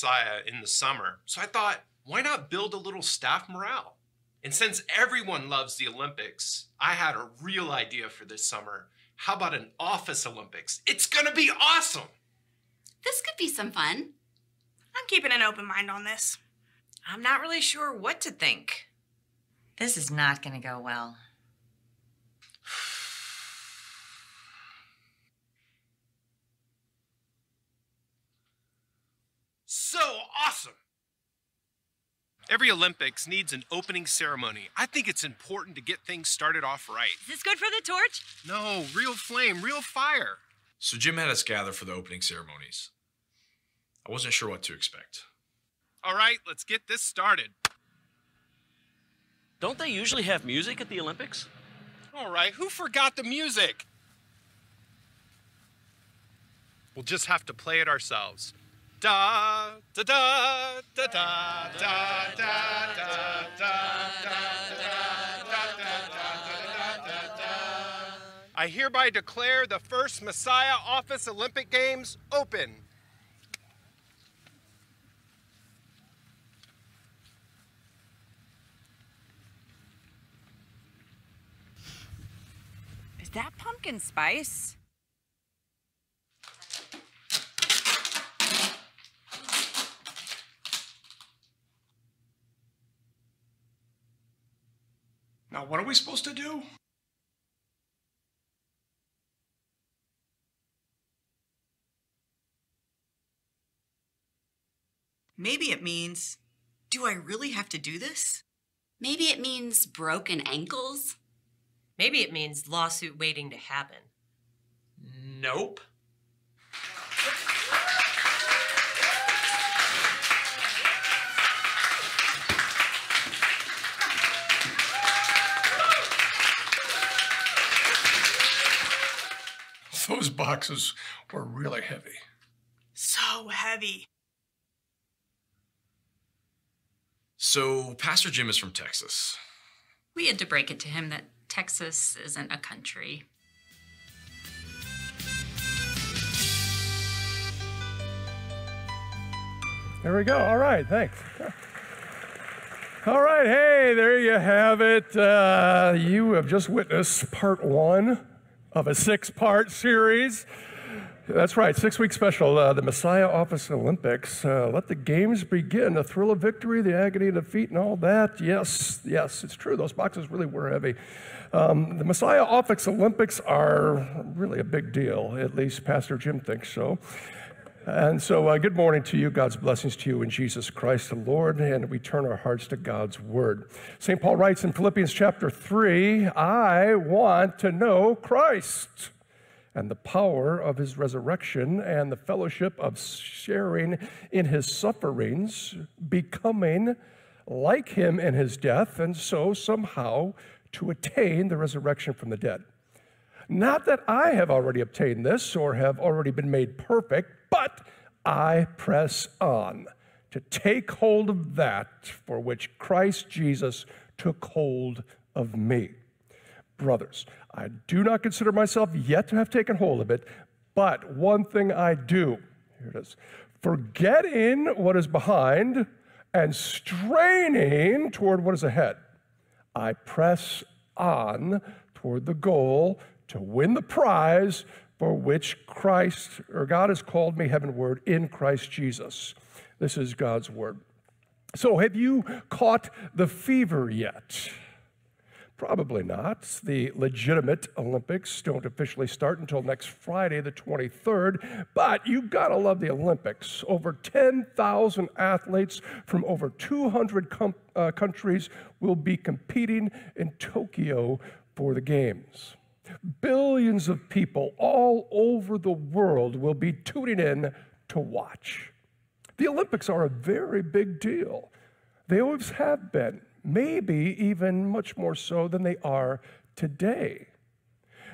Messiah in the summer. So I thought, why not build a little staff morale? And since everyone loves the Olympics, I had a real idea for this summer. How about an office Olympics? It's gonna be awesome! This could be some fun. I'm keeping an open mind on this. I'm not really sure what to think. This is not going to go well. So awesome! Every Olympics needs an opening ceremony. I think it's important to get things started off right. Is this good for the torch? No, real flame, real fire. So Jim had us gather for the opening ceremonies. I wasn't sure what to expect. All right, let's get this started. Don't they usually have music at the Olympics? All right, who forgot the music? We'll just have to play it ourselves. Da da da da da da da da da I hereby declare the first Messiah Office Olympic Games open. Is that pumpkin spice? What are we supposed to do? Maybe it means, do I really have to do this? Maybe it means broken ankles. Maybe it means lawsuit waiting to happen. Nope. Those boxes were really heavy. So heavy. So, Pastor Jim is from Texas. We had to break it to him that Texas isn't a country. There we go. All right, thanks. All right, hey, there you have it. Uh, you have just witnessed part one of a six part series. That's right, six week special, uh, the Messiah Office Olympics. Uh, let the games begin. The thrill of victory, the agony of defeat, and all that. Yes, yes, it's true. Those boxes really were heavy. Um, the Messiah Office Olympics are really a big deal, at least Pastor Jim thinks so. And so, uh, good morning to you. God's blessings to you in Jesus Christ the Lord. And we turn our hearts to God's Word. St. Paul writes in Philippians chapter 3 I want to know Christ and the power of his resurrection and the fellowship of sharing in his sufferings, becoming like him in his death, and so somehow to attain the resurrection from the dead. Not that I have already obtained this or have already been made perfect, but I press on to take hold of that for which Christ Jesus took hold of me. Brothers, I do not consider myself yet to have taken hold of it, but one thing I do. Here it is forgetting what is behind and straining toward what is ahead. I press on toward the goal to win the prize for which Christ or God has called me heavenward in Christ Jesus. This is God's word. So, have you caught the fever yet? Probably not. The legitimate Olympics don't officially start until next Friday, the 23rd, but you gotta love the Olympics. Over 10,000 athletes from over 200 com- uh, countries will be competing in Tokyo for the Games. Billions of people all over the world will be tuning in to watch. The Olympics are a very big deal. They always have been, maybe even much more so than they are today.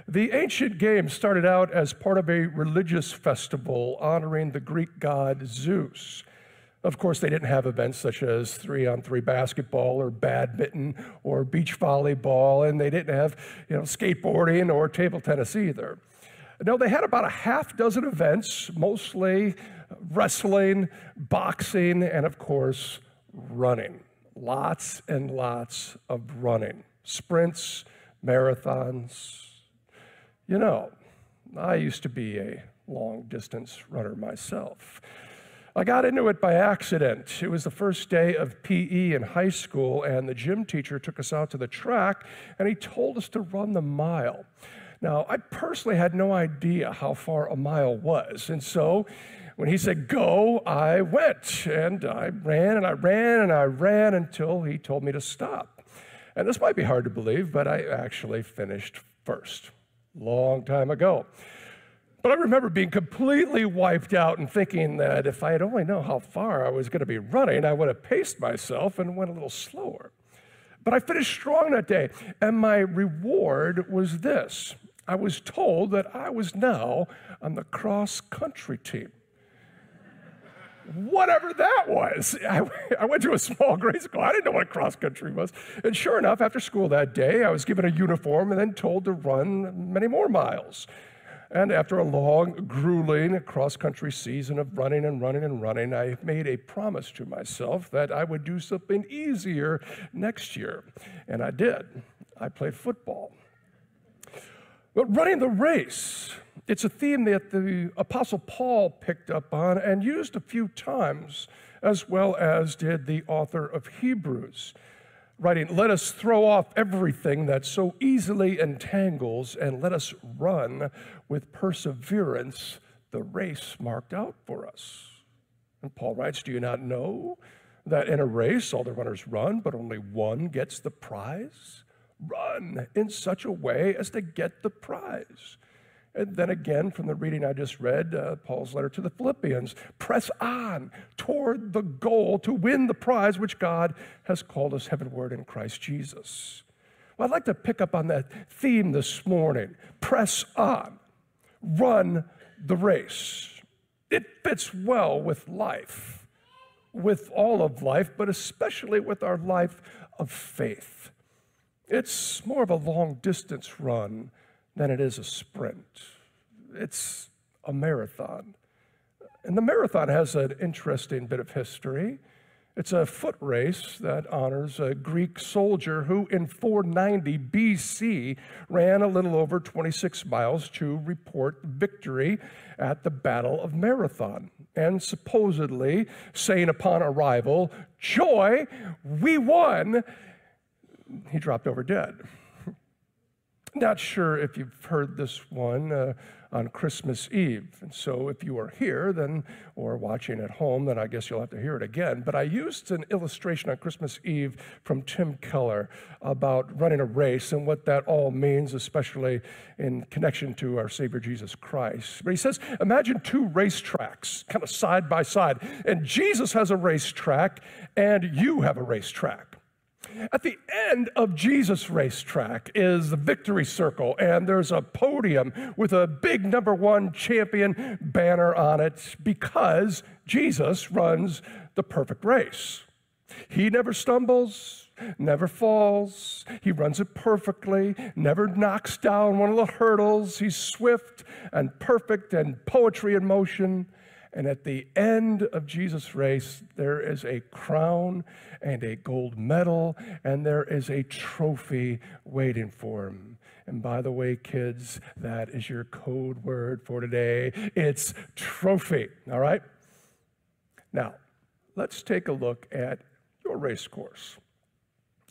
The ancient games started out as part of a religious festival honoring the Greek god Zeus. Of course, they didn't have events such as three on three basketball or badminton or beach volleyball, and they didn't have you know, skateboarding or table tennis either. No, they had about a half dozen events, mostly wrestling, boxing, and of course, running. Lots and lots of running, sprints, marathons. You know, I used to be a long distance runner myself. I got into it by accident. It was the first day of PE in high school, and the gym teacher took us out to the track and he told us to run the mile. Now, I personally had no idea how far a mile was, and so when he said go, I went and I ran and I ran and I ran until he told me to stop. And this might be hard to believe, but I actually finished first. Long time ago. But I remember being completely wiped out and thinking that if I had only known how far I was going to be running, I would have paced myself and went a little slower. But I finished strong that day, and my reward was this I was told that I was now on the cross country team. Whatever that was. I, I went to a small grade school. I didn't know what cross country was. And sure enough, after school that day, I was given a uniform and then told to run many more miles. And after a long, grueling cross country season of running and running and running, I made a promise to myself that I would do something easier next year. And I did. I played football. But running the race, it's a theme that the Apostle Paul picked up on and used a few times, as well as did the author of Hebrews writing, Let us throw off everything that so easily entangles and let us run with perseverance the race marked out for us. And Paul writes, Do you not know that in a race all the runners run, but only one gets the prize? Run in such a way as to get the prize. And then again, from the reading I just read, uh, Paul's letter to the Philippians press on toward the goal to win the prize which God has called us heavenward in Christ Jesus. Well, I'd like to pick up on that theme this morning press on, run the race. It fits well with life, with all of life, but especially with our life of faith. It's more of a long distance run than it is a sprint. It's a marathon. And the marathon has an interesting bit of history. It's a foot race that honors a Greek soldier who, in 490 BC, ran a little over 26 miles to report victory at the Battle of Marathon. And supposedly saying upon arrival, Joy, we won, he dropped over dead. Not sure if you've heard this one uh, on Christmas Eve. And so if you are here then or watching at home, then I guess you'll have to hear it again. But I used an illustration on Christmas Eve from Tim Keller about running a race and what that all means, especially in connection to our Savior Jesus Christ. But he says, imagine two racetracks kind of side by side, and Jesus has a racetrack and you have a racetrack. At the end of Jesus' racetrack is the victory circle, and there's a podium with a big number one champion banner on it because Jesus runs the perfect race. He never stumbles, never falls. He runs it perfectly, never knocks down one of the hurdles. He's swift and perfect and poetry in motion. And at the end of Jesus' race, there is a crown and a gold medal, and there is a trophy waiting for him. And by the way, kids, that is your code word for today. It's trophy, all right? Now, let's take a look at your race course.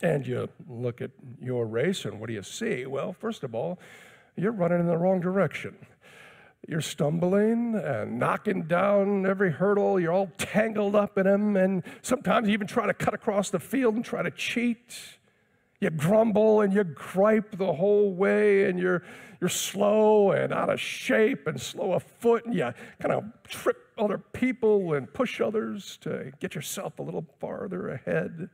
And you look at your race, and what do you see? Well, first of all, you're running in the wrong direction. You're stumbling and knocking down every hurdle. You're all tangled up in them. And sometimes you even try to cut across the field and try to cheat. You grumble and you gripe the whole way, and you're, you're slow and out of shape and slow of foot, and you kind of trip other people and push others to get yourself a little farther ahead.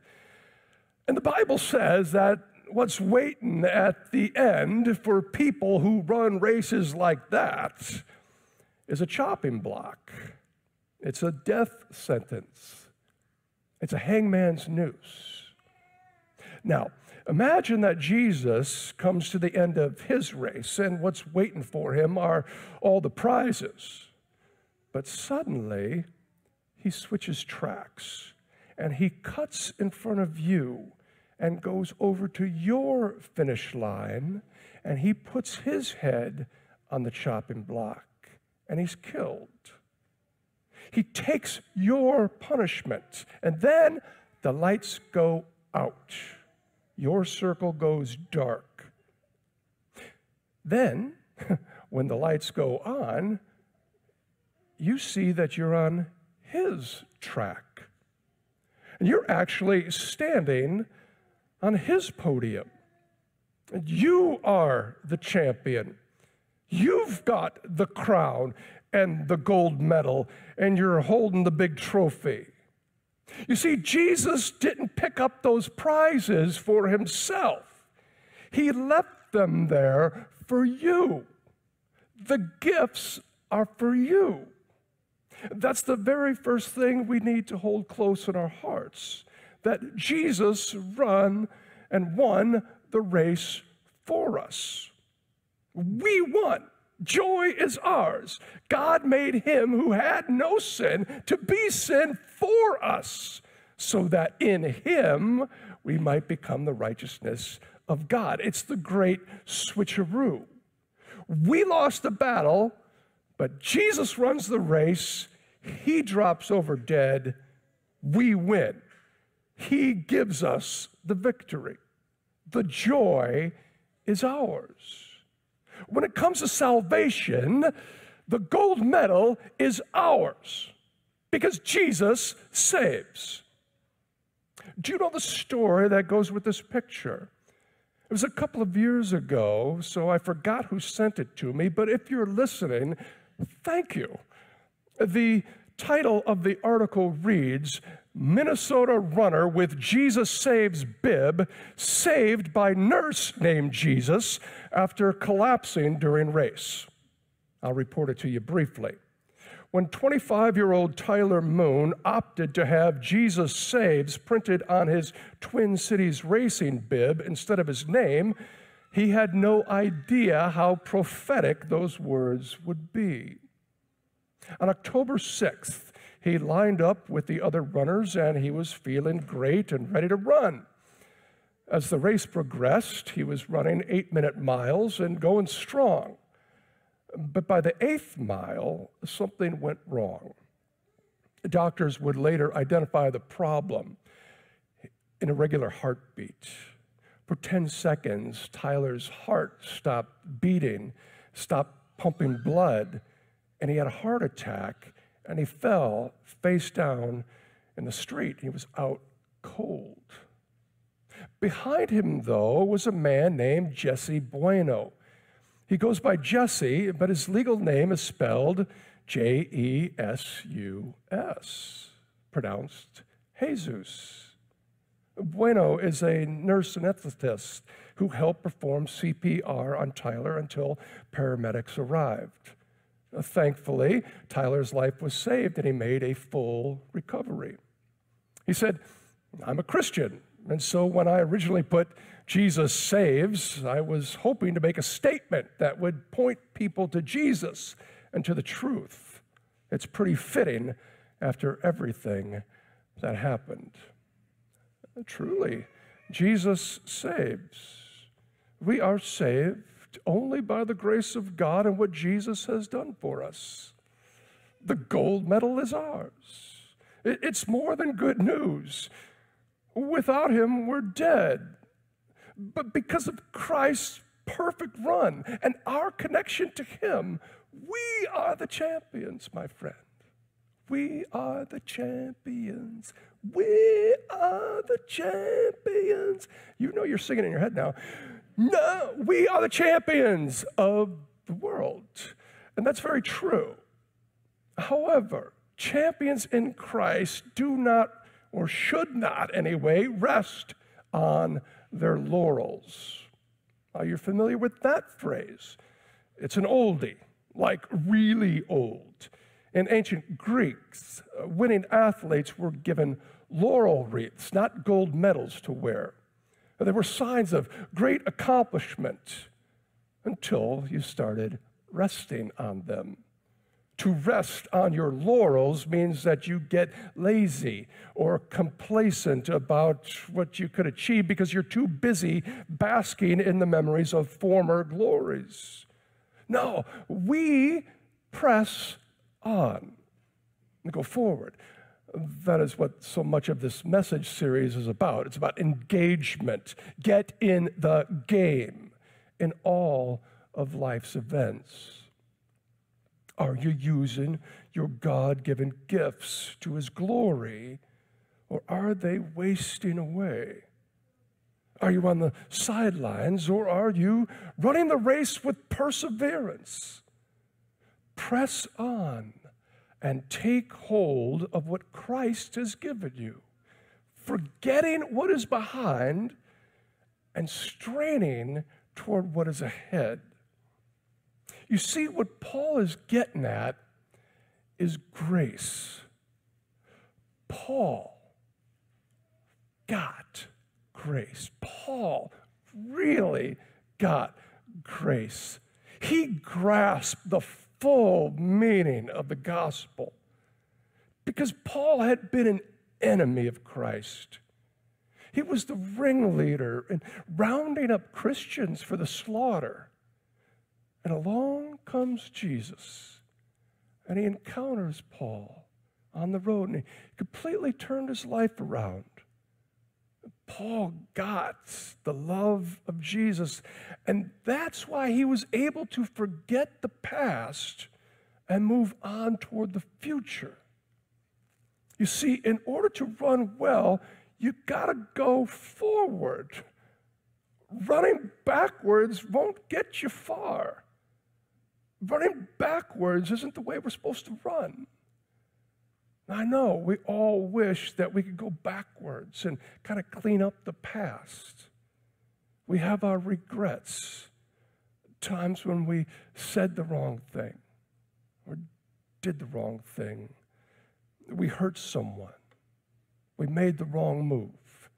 And the Bible says that what's waiting at the end for people who run races like that is a chopping block. It's a death sentence. It's a hangman's noose. Now, imagine that Jesus comes to the end of his race, and what's waiting for him are all the prizes. But suddenly, he switches tracks and he cuts in front of you and goes over to your finish line and he puts his head on the chopping block and he's killed. He takes your punishment and then the lights go out. Your circle goes dark. Then, when the lights go on, you see that you're on his track. And you're actually standing on his podium. You are the champion. You've got the crown and the gold medal, and you're holding the big trophy. You see, Jesus didn't pick up those prizes for himself, he left them there for you. The gifts are for you. That's the very first thing we need to hold close in our hearts that Jesus run and won the race for us. We won. Joy is ours. God made him who had no sin to be sin for us, so that in him we might become the righteousness of God. It's the great switcheroo. We lost the battle, but Jesus runs the race. He drops over dead. We win. He gives us the victory. The joy is ours. When it comes to salvation, the gold medal is ours because Jesus saves. Do you know the story that goes with this picture? It was a couple of years ago, so I forgot who sent it to me, but if you're listening, thank you. The title of the article reads Minnesota runner with Jesus Saves bib, saved by nurse named Jesus after collapsing during race. I'll report it to you briefly. When 25 year old Tyler Moon opted to have Jesus Saves printed on his Twin Cities racing bib instead of his name, he had no idea how prophetic those words would be. On October 6th, he lined up with the other runners and he was feeling great and ready to run. As the race progressed, he was running eight minute miles and going strong. But by the eighth mile, something went wrong. Doctors would later identify the problem an irregular heartbeat. For 10 seconds, Tyler's heart stopped beating, stopped pumping blood, and he had a heart attack and he fell face down in the street. He was out cold. Behind him, though, was a man named Jesse Bueno. He goes by Jesse, but his legal name is spelled J E S U S, pronounced Jesus. Bueno is a nurse anesthetist who helped perform CPR on Tyler until paramedics arrived. Thankfully, Tyler's life was saved and he made a full recovery. He said, I'm a Christian. And so when I originally put Jesus saves, I was hoping to make a statement that would point people to Jesus and to the truth. It's pretty fitting after everything that happened. Truly, Jesus saves. We are saved only by the grace of God and what Jesus has done for us. The gold medal is ours. It's more than good news. Without him, we're dead. But because of Christ's perfect run and our connection to him, we are the champions, my friend. We are the champions. We are the champions. You know you're singing in your head now. No, we are the champions of the world. And that's very true. However, champions in Christ do not, or should not anyway, rest on their laurels. Are you familiar with that phrase? It's an oldie, like really old. In ancient Greeks, uh, winning athletes were given laurel wreaths, not gold medals to wear. They were signs of great accomplishment until you started resting on them. To rest on your laurels means that you get lazy or complacent about what you could achieve because you're too busy basking in the memories of former glories. No, we press on and go forward. That is what so much of this message series is about. It's about engagement. Get in the game in all of life's events. Are you using your God given gifts to his glory, or are they wasting away? Are you on the sidelines, or are you running the race with perseverance? Press on and take hold of what Christ has given you, forgetting what is behind and straining toward what is ahead. You see, what Paul is getting at is grace. Paul got grace. Paul really got grace. He grasped the full meaning of the gospel because Paul had been an enemy of Christ. He was the ringleader in rounding up Christians for the slaughter. And along comes Jesus, and he encounters Paul on the road, and he completely turned his life around. Paul got the love of Jesus, and that's why he was able to forget the past and move on toward the future. You see, in order to run well, you got to go forward. Running backwards won't get you far running backwards isn't the way we're supposed to run. I know we all wish that we could go backwards and kind of clean up the past. We have our regrets, times when we said the wrong thing or did the wrong thing. We hurt someone. We made the wrong move.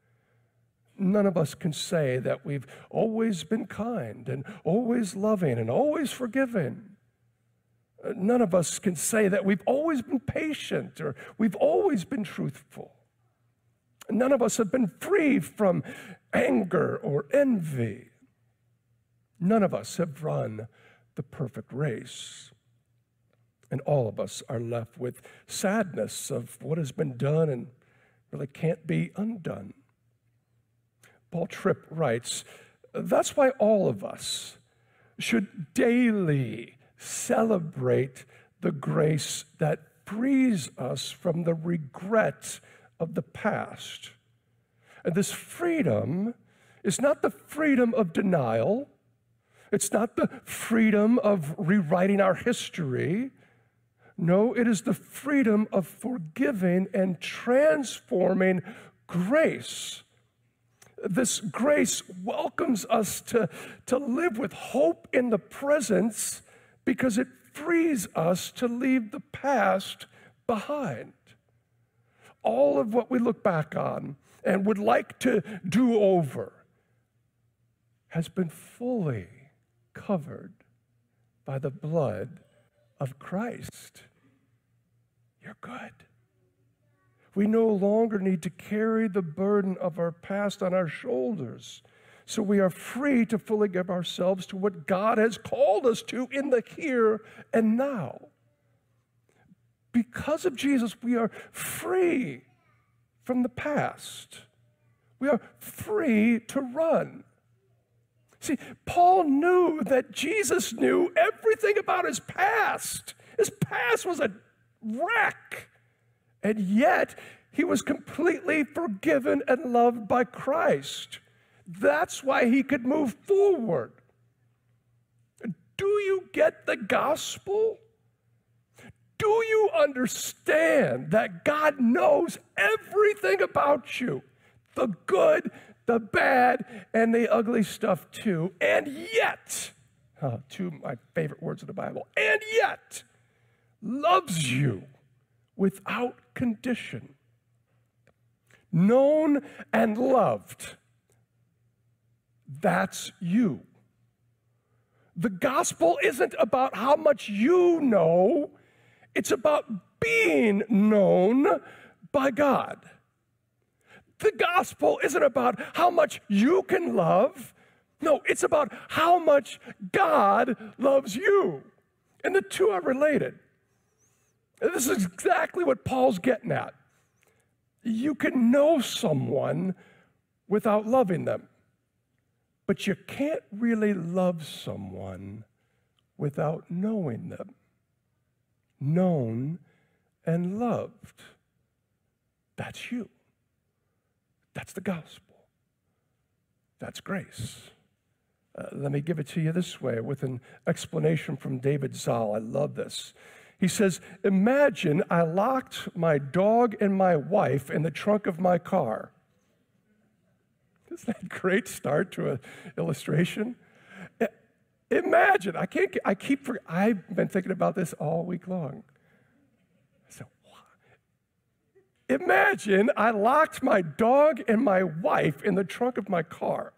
None of us can say that we've always been kind and always loving and always forgiving. Uh, none of us can say that we've always been patient or we've always been truthful. None of us have been free from anger or envy. None of us have run the perfect race. And all of us are left with sadness of what has been done and really can't be undone. Paul Tripp writes That's why all of us should daily celebrate the grace that frees us from the regret of the past. And this freedom is not the freedom of denial, it's not the freedom of rewriting our history. No, it is the freedom of forgiving and transforming grace. This grace welcomes us to, to live with hope in the presence because it frees us to leave the past behind. All of what we look back on and would like to do over has been fully covered by the blood of Christ. You're good. We no longer need to carry the burden of our past on our shoulders. So we are free to fully give ourselves to what God has called us to in the here and now. Because of Jesus, we are free from the past. We are free to run. See, Paul knew that Jesus knew everything about his past. His past was a wreck. And yet, he was completely forgiven and loved by Christ. That's why he could move forward. Do you get the gospel? Do you understand that God knows everything about you? The good, the bad, and the ugly stuff too. And yet, oh, two of my favorite words of the Bible, and yet loves you without condition. Known and loved that's you. The gospel isn't about how much you know, It's about being known by God. The gospel isn't about how much you can love. No, it's about how much God loves you. And the two are related. This is exactly what Paul's getting at. You can know someone without loving them, but you can't really love someone without knowing them. Known and loved. That's you. That's the gospel. That's grace. Uh, let me give it to you this way with an explanation from David Zahl. I love this. He says, Imagine I locked my dog and my wife in the trunk of my car. Isn't that a great start to an illustration? Imagine, I can't, I keep, I've been thinking about this all week long. So, Imagine I locked my dog and my wife in the trunk of my car.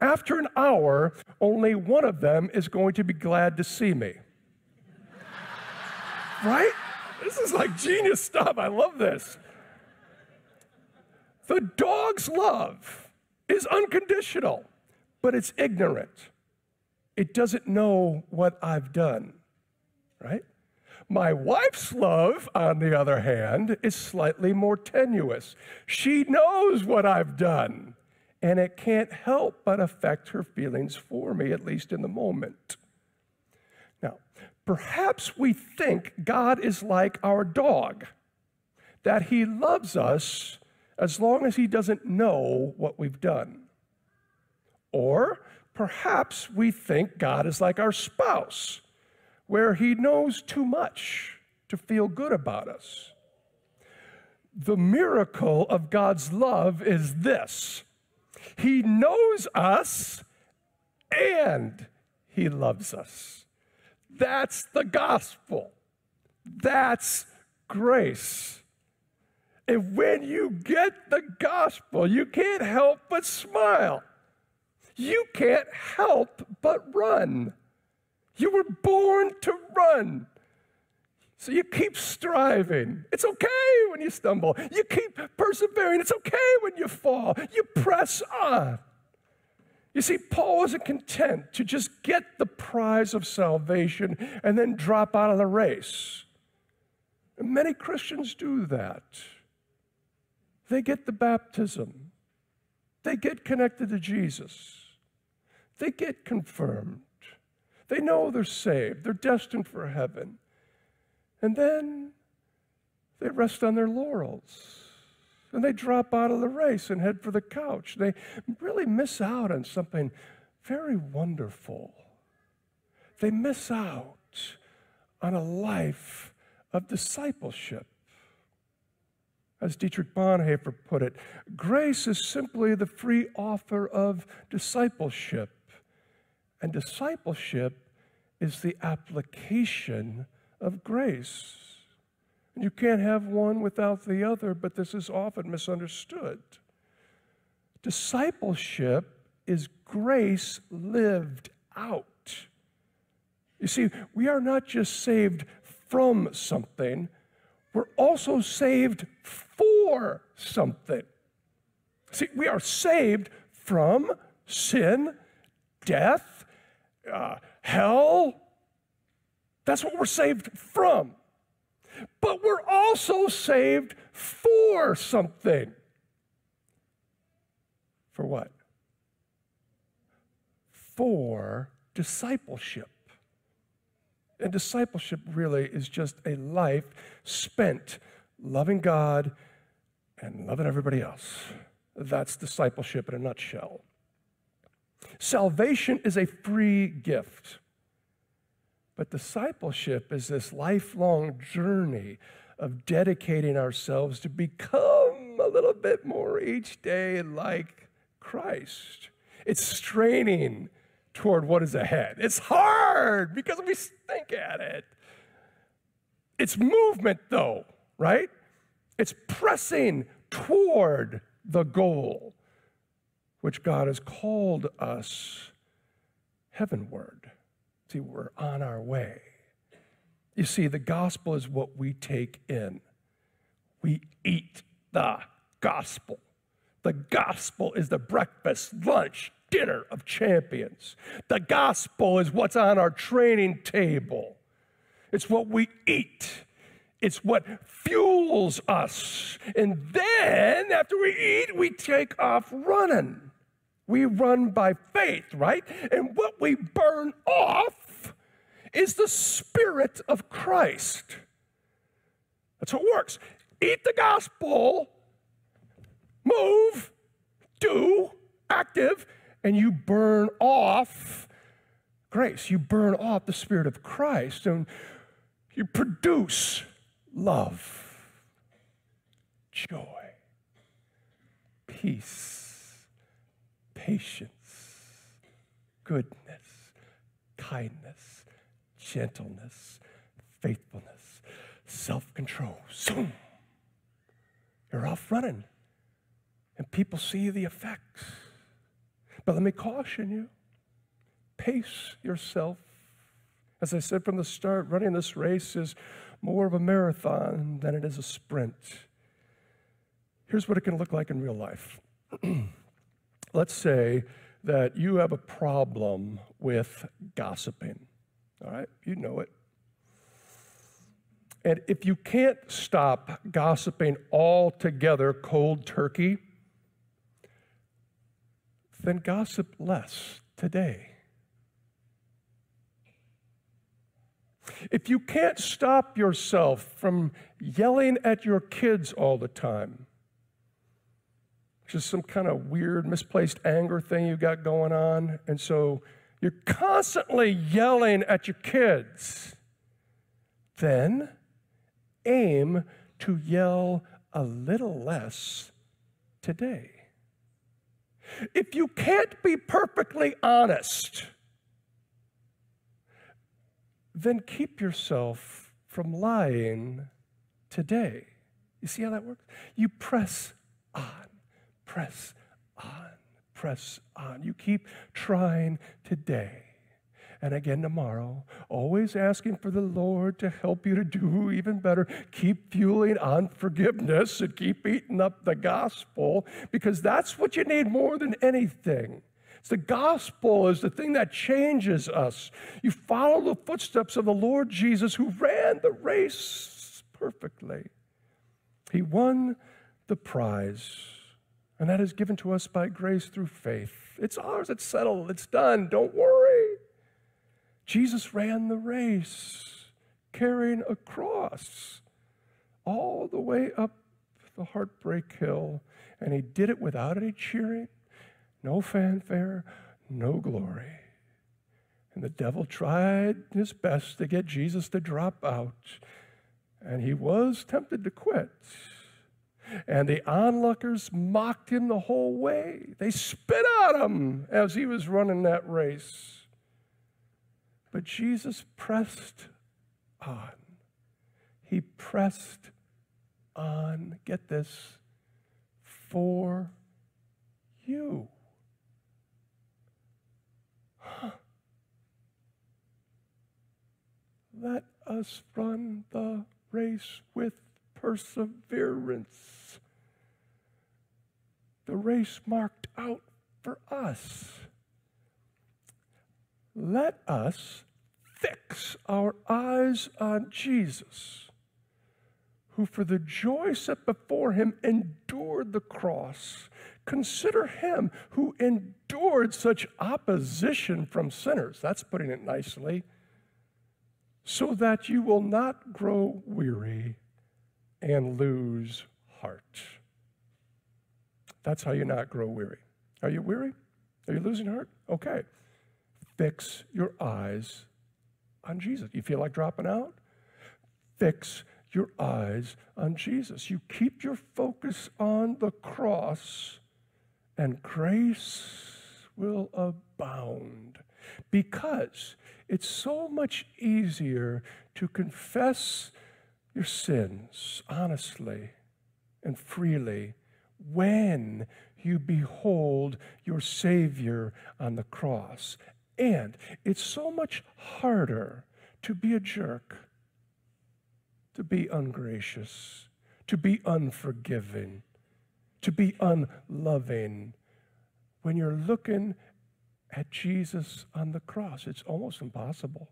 After an hour, only one of them is going to be glad to see me. right? This is like genius stuff. I love this. The dog's love is unconditional, but it's ignorant. It doesn't know what I've done, right? My wife's love, on the other hand, is slightly more tenuous. She knows what I've done, and it can't help but affect her feelings for me, at least in the moment. Now, perhaps we think God is like our dog, that he loves us as long as he doesn't know what we've done. Or perhaps we think God is like our spouse where he knows too much to feel good about us. The miracle of God's love is this He knows us and He loves us. That's the gospel. That's grace. And when you get the gospel, you can't help but smile. You can't help but run. You were born to run. So you keep striving. It's okay when you stumble. You keep persevering. It's okay when you fall. You press on. You see, Paul wasn't content to just get the prize of salvation and then drop out of the race. And many Christians do that. They get the baptism, they get connected to Jesus, they get confirmed. They know they're saved, they're destined for heaven. And then they rest on their laurels and they drop out of the race and head for the couch. They really miss out on something very wonderful. They miss out on a life of discipleship. As Dietrich Bonhoeffer put it, grace is simply the free offer of discipleship. And discipleship is the application of grace. And you can't have one without the other, but this is often misunderstood. Discipleship is grace lived out. You see, we are not just saved from something, we're also saved for something. See, we are saved from sin, death, uh, hell. That's what we're saved from. But we're also saved for something. For what? For discipleship. And discipleship really is just a life spent loving God and loving everybody else. That's discipleship in a nutshell. Salvation is a free gift. But discipleship is this lifelong journey of dedicating ourselves to become a little bit more each day like Christ. It's straining toward what is ahead. It's hard because we stink at it. It's movement, though, right? It's pressing toward the goal which God has called us heavenward. See, we're on our way. You see, the gospel is what we take in. We eat the gospel. The gospel is the breakfast, lunch, dinner of champions. The gospel is what's on our training table. It's what we eat. It's what fuels us. And then after we eat, we take off running. We run by faith, right? And what we burn off is the Spirit of Christ. That's how it works. Eat the gospel, move, do, active, and you burn off grace. You burn off the Spirit of Christ and you produce love, joy, peace, patience, goodness, kindness, gentleness, faithfulness, self control. Zoom. You're off running, and people see the effects. But let me caution you pace yourself. As I said from the start, running this race is more of a marathon than it is a sprint. Here's what it can look like in real life. Let's say that you have a problem with gossiping. All right, you know it. And if you can't stop gossiping altogether cold turkey, then gossip less today. If you can't stop yourself from yelling at your kids all the time, which is some kind of weird, misplaced anger thing you got going on, and so you're constantly yelling at your kids, then aim to yell a little less today. If you can't be perfectly honest, then keep yourself from lying today. You see how that works? You press on, press on, press on. You keep trying today and again tomorrow, always asking for the Lord to help you to do even better. Keep fueling on forgiveness and keep eating up the gospel because that's what you need more than anything. It's the gospel is the thing that changes us. You follow the footsteps of the Lord Jesus who ran the race perfectly. He won the prize, and that is given to us by grace through faith. It's ours, it's settled, it's done. Don't worry. Jesus ran the race carrying a cross all the way up the heartbreak hill, and he did it without any cheering, no fanfare, no glory. And the devil tried his best to get Jesus to drop out, and he was tempted to quit. And the onlookers mocked him the whole way. They spit at him as he was running that race. But Jesus pressed on. He pressed on, get this, for you. Huh. Let us run the race with perseverance. The race marked out for us let us fix our eyes on Jesus, who for the joy set before him endured the cross. Consider him who endured such opposition from sinners. That's putting it nicely. So that you will not grow weary and lose heart. That's how you not grow weary. Are you weary? Are you losing heart? Okay fix your eyes on Jesus. You feel like dropping out? Fix your eyes on Jesus. You keep your focus on the cross, and grace will abound because it's so much easier to confess your sins honestly and freely when you behold your Savior on the cross and it's so much harder to be a jerk to be ungracious, to be unforgiving, to be unloving. When you're looking at Jesus on the cross, it's almost impossible.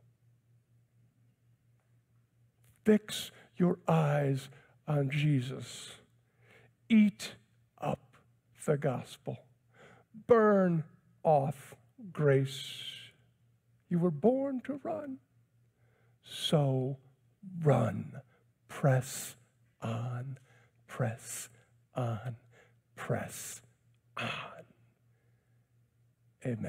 Fix your eyes on Jesus. Eat up the gospel. Burn off grace. You were born to run. So run. Press on, press on, press on.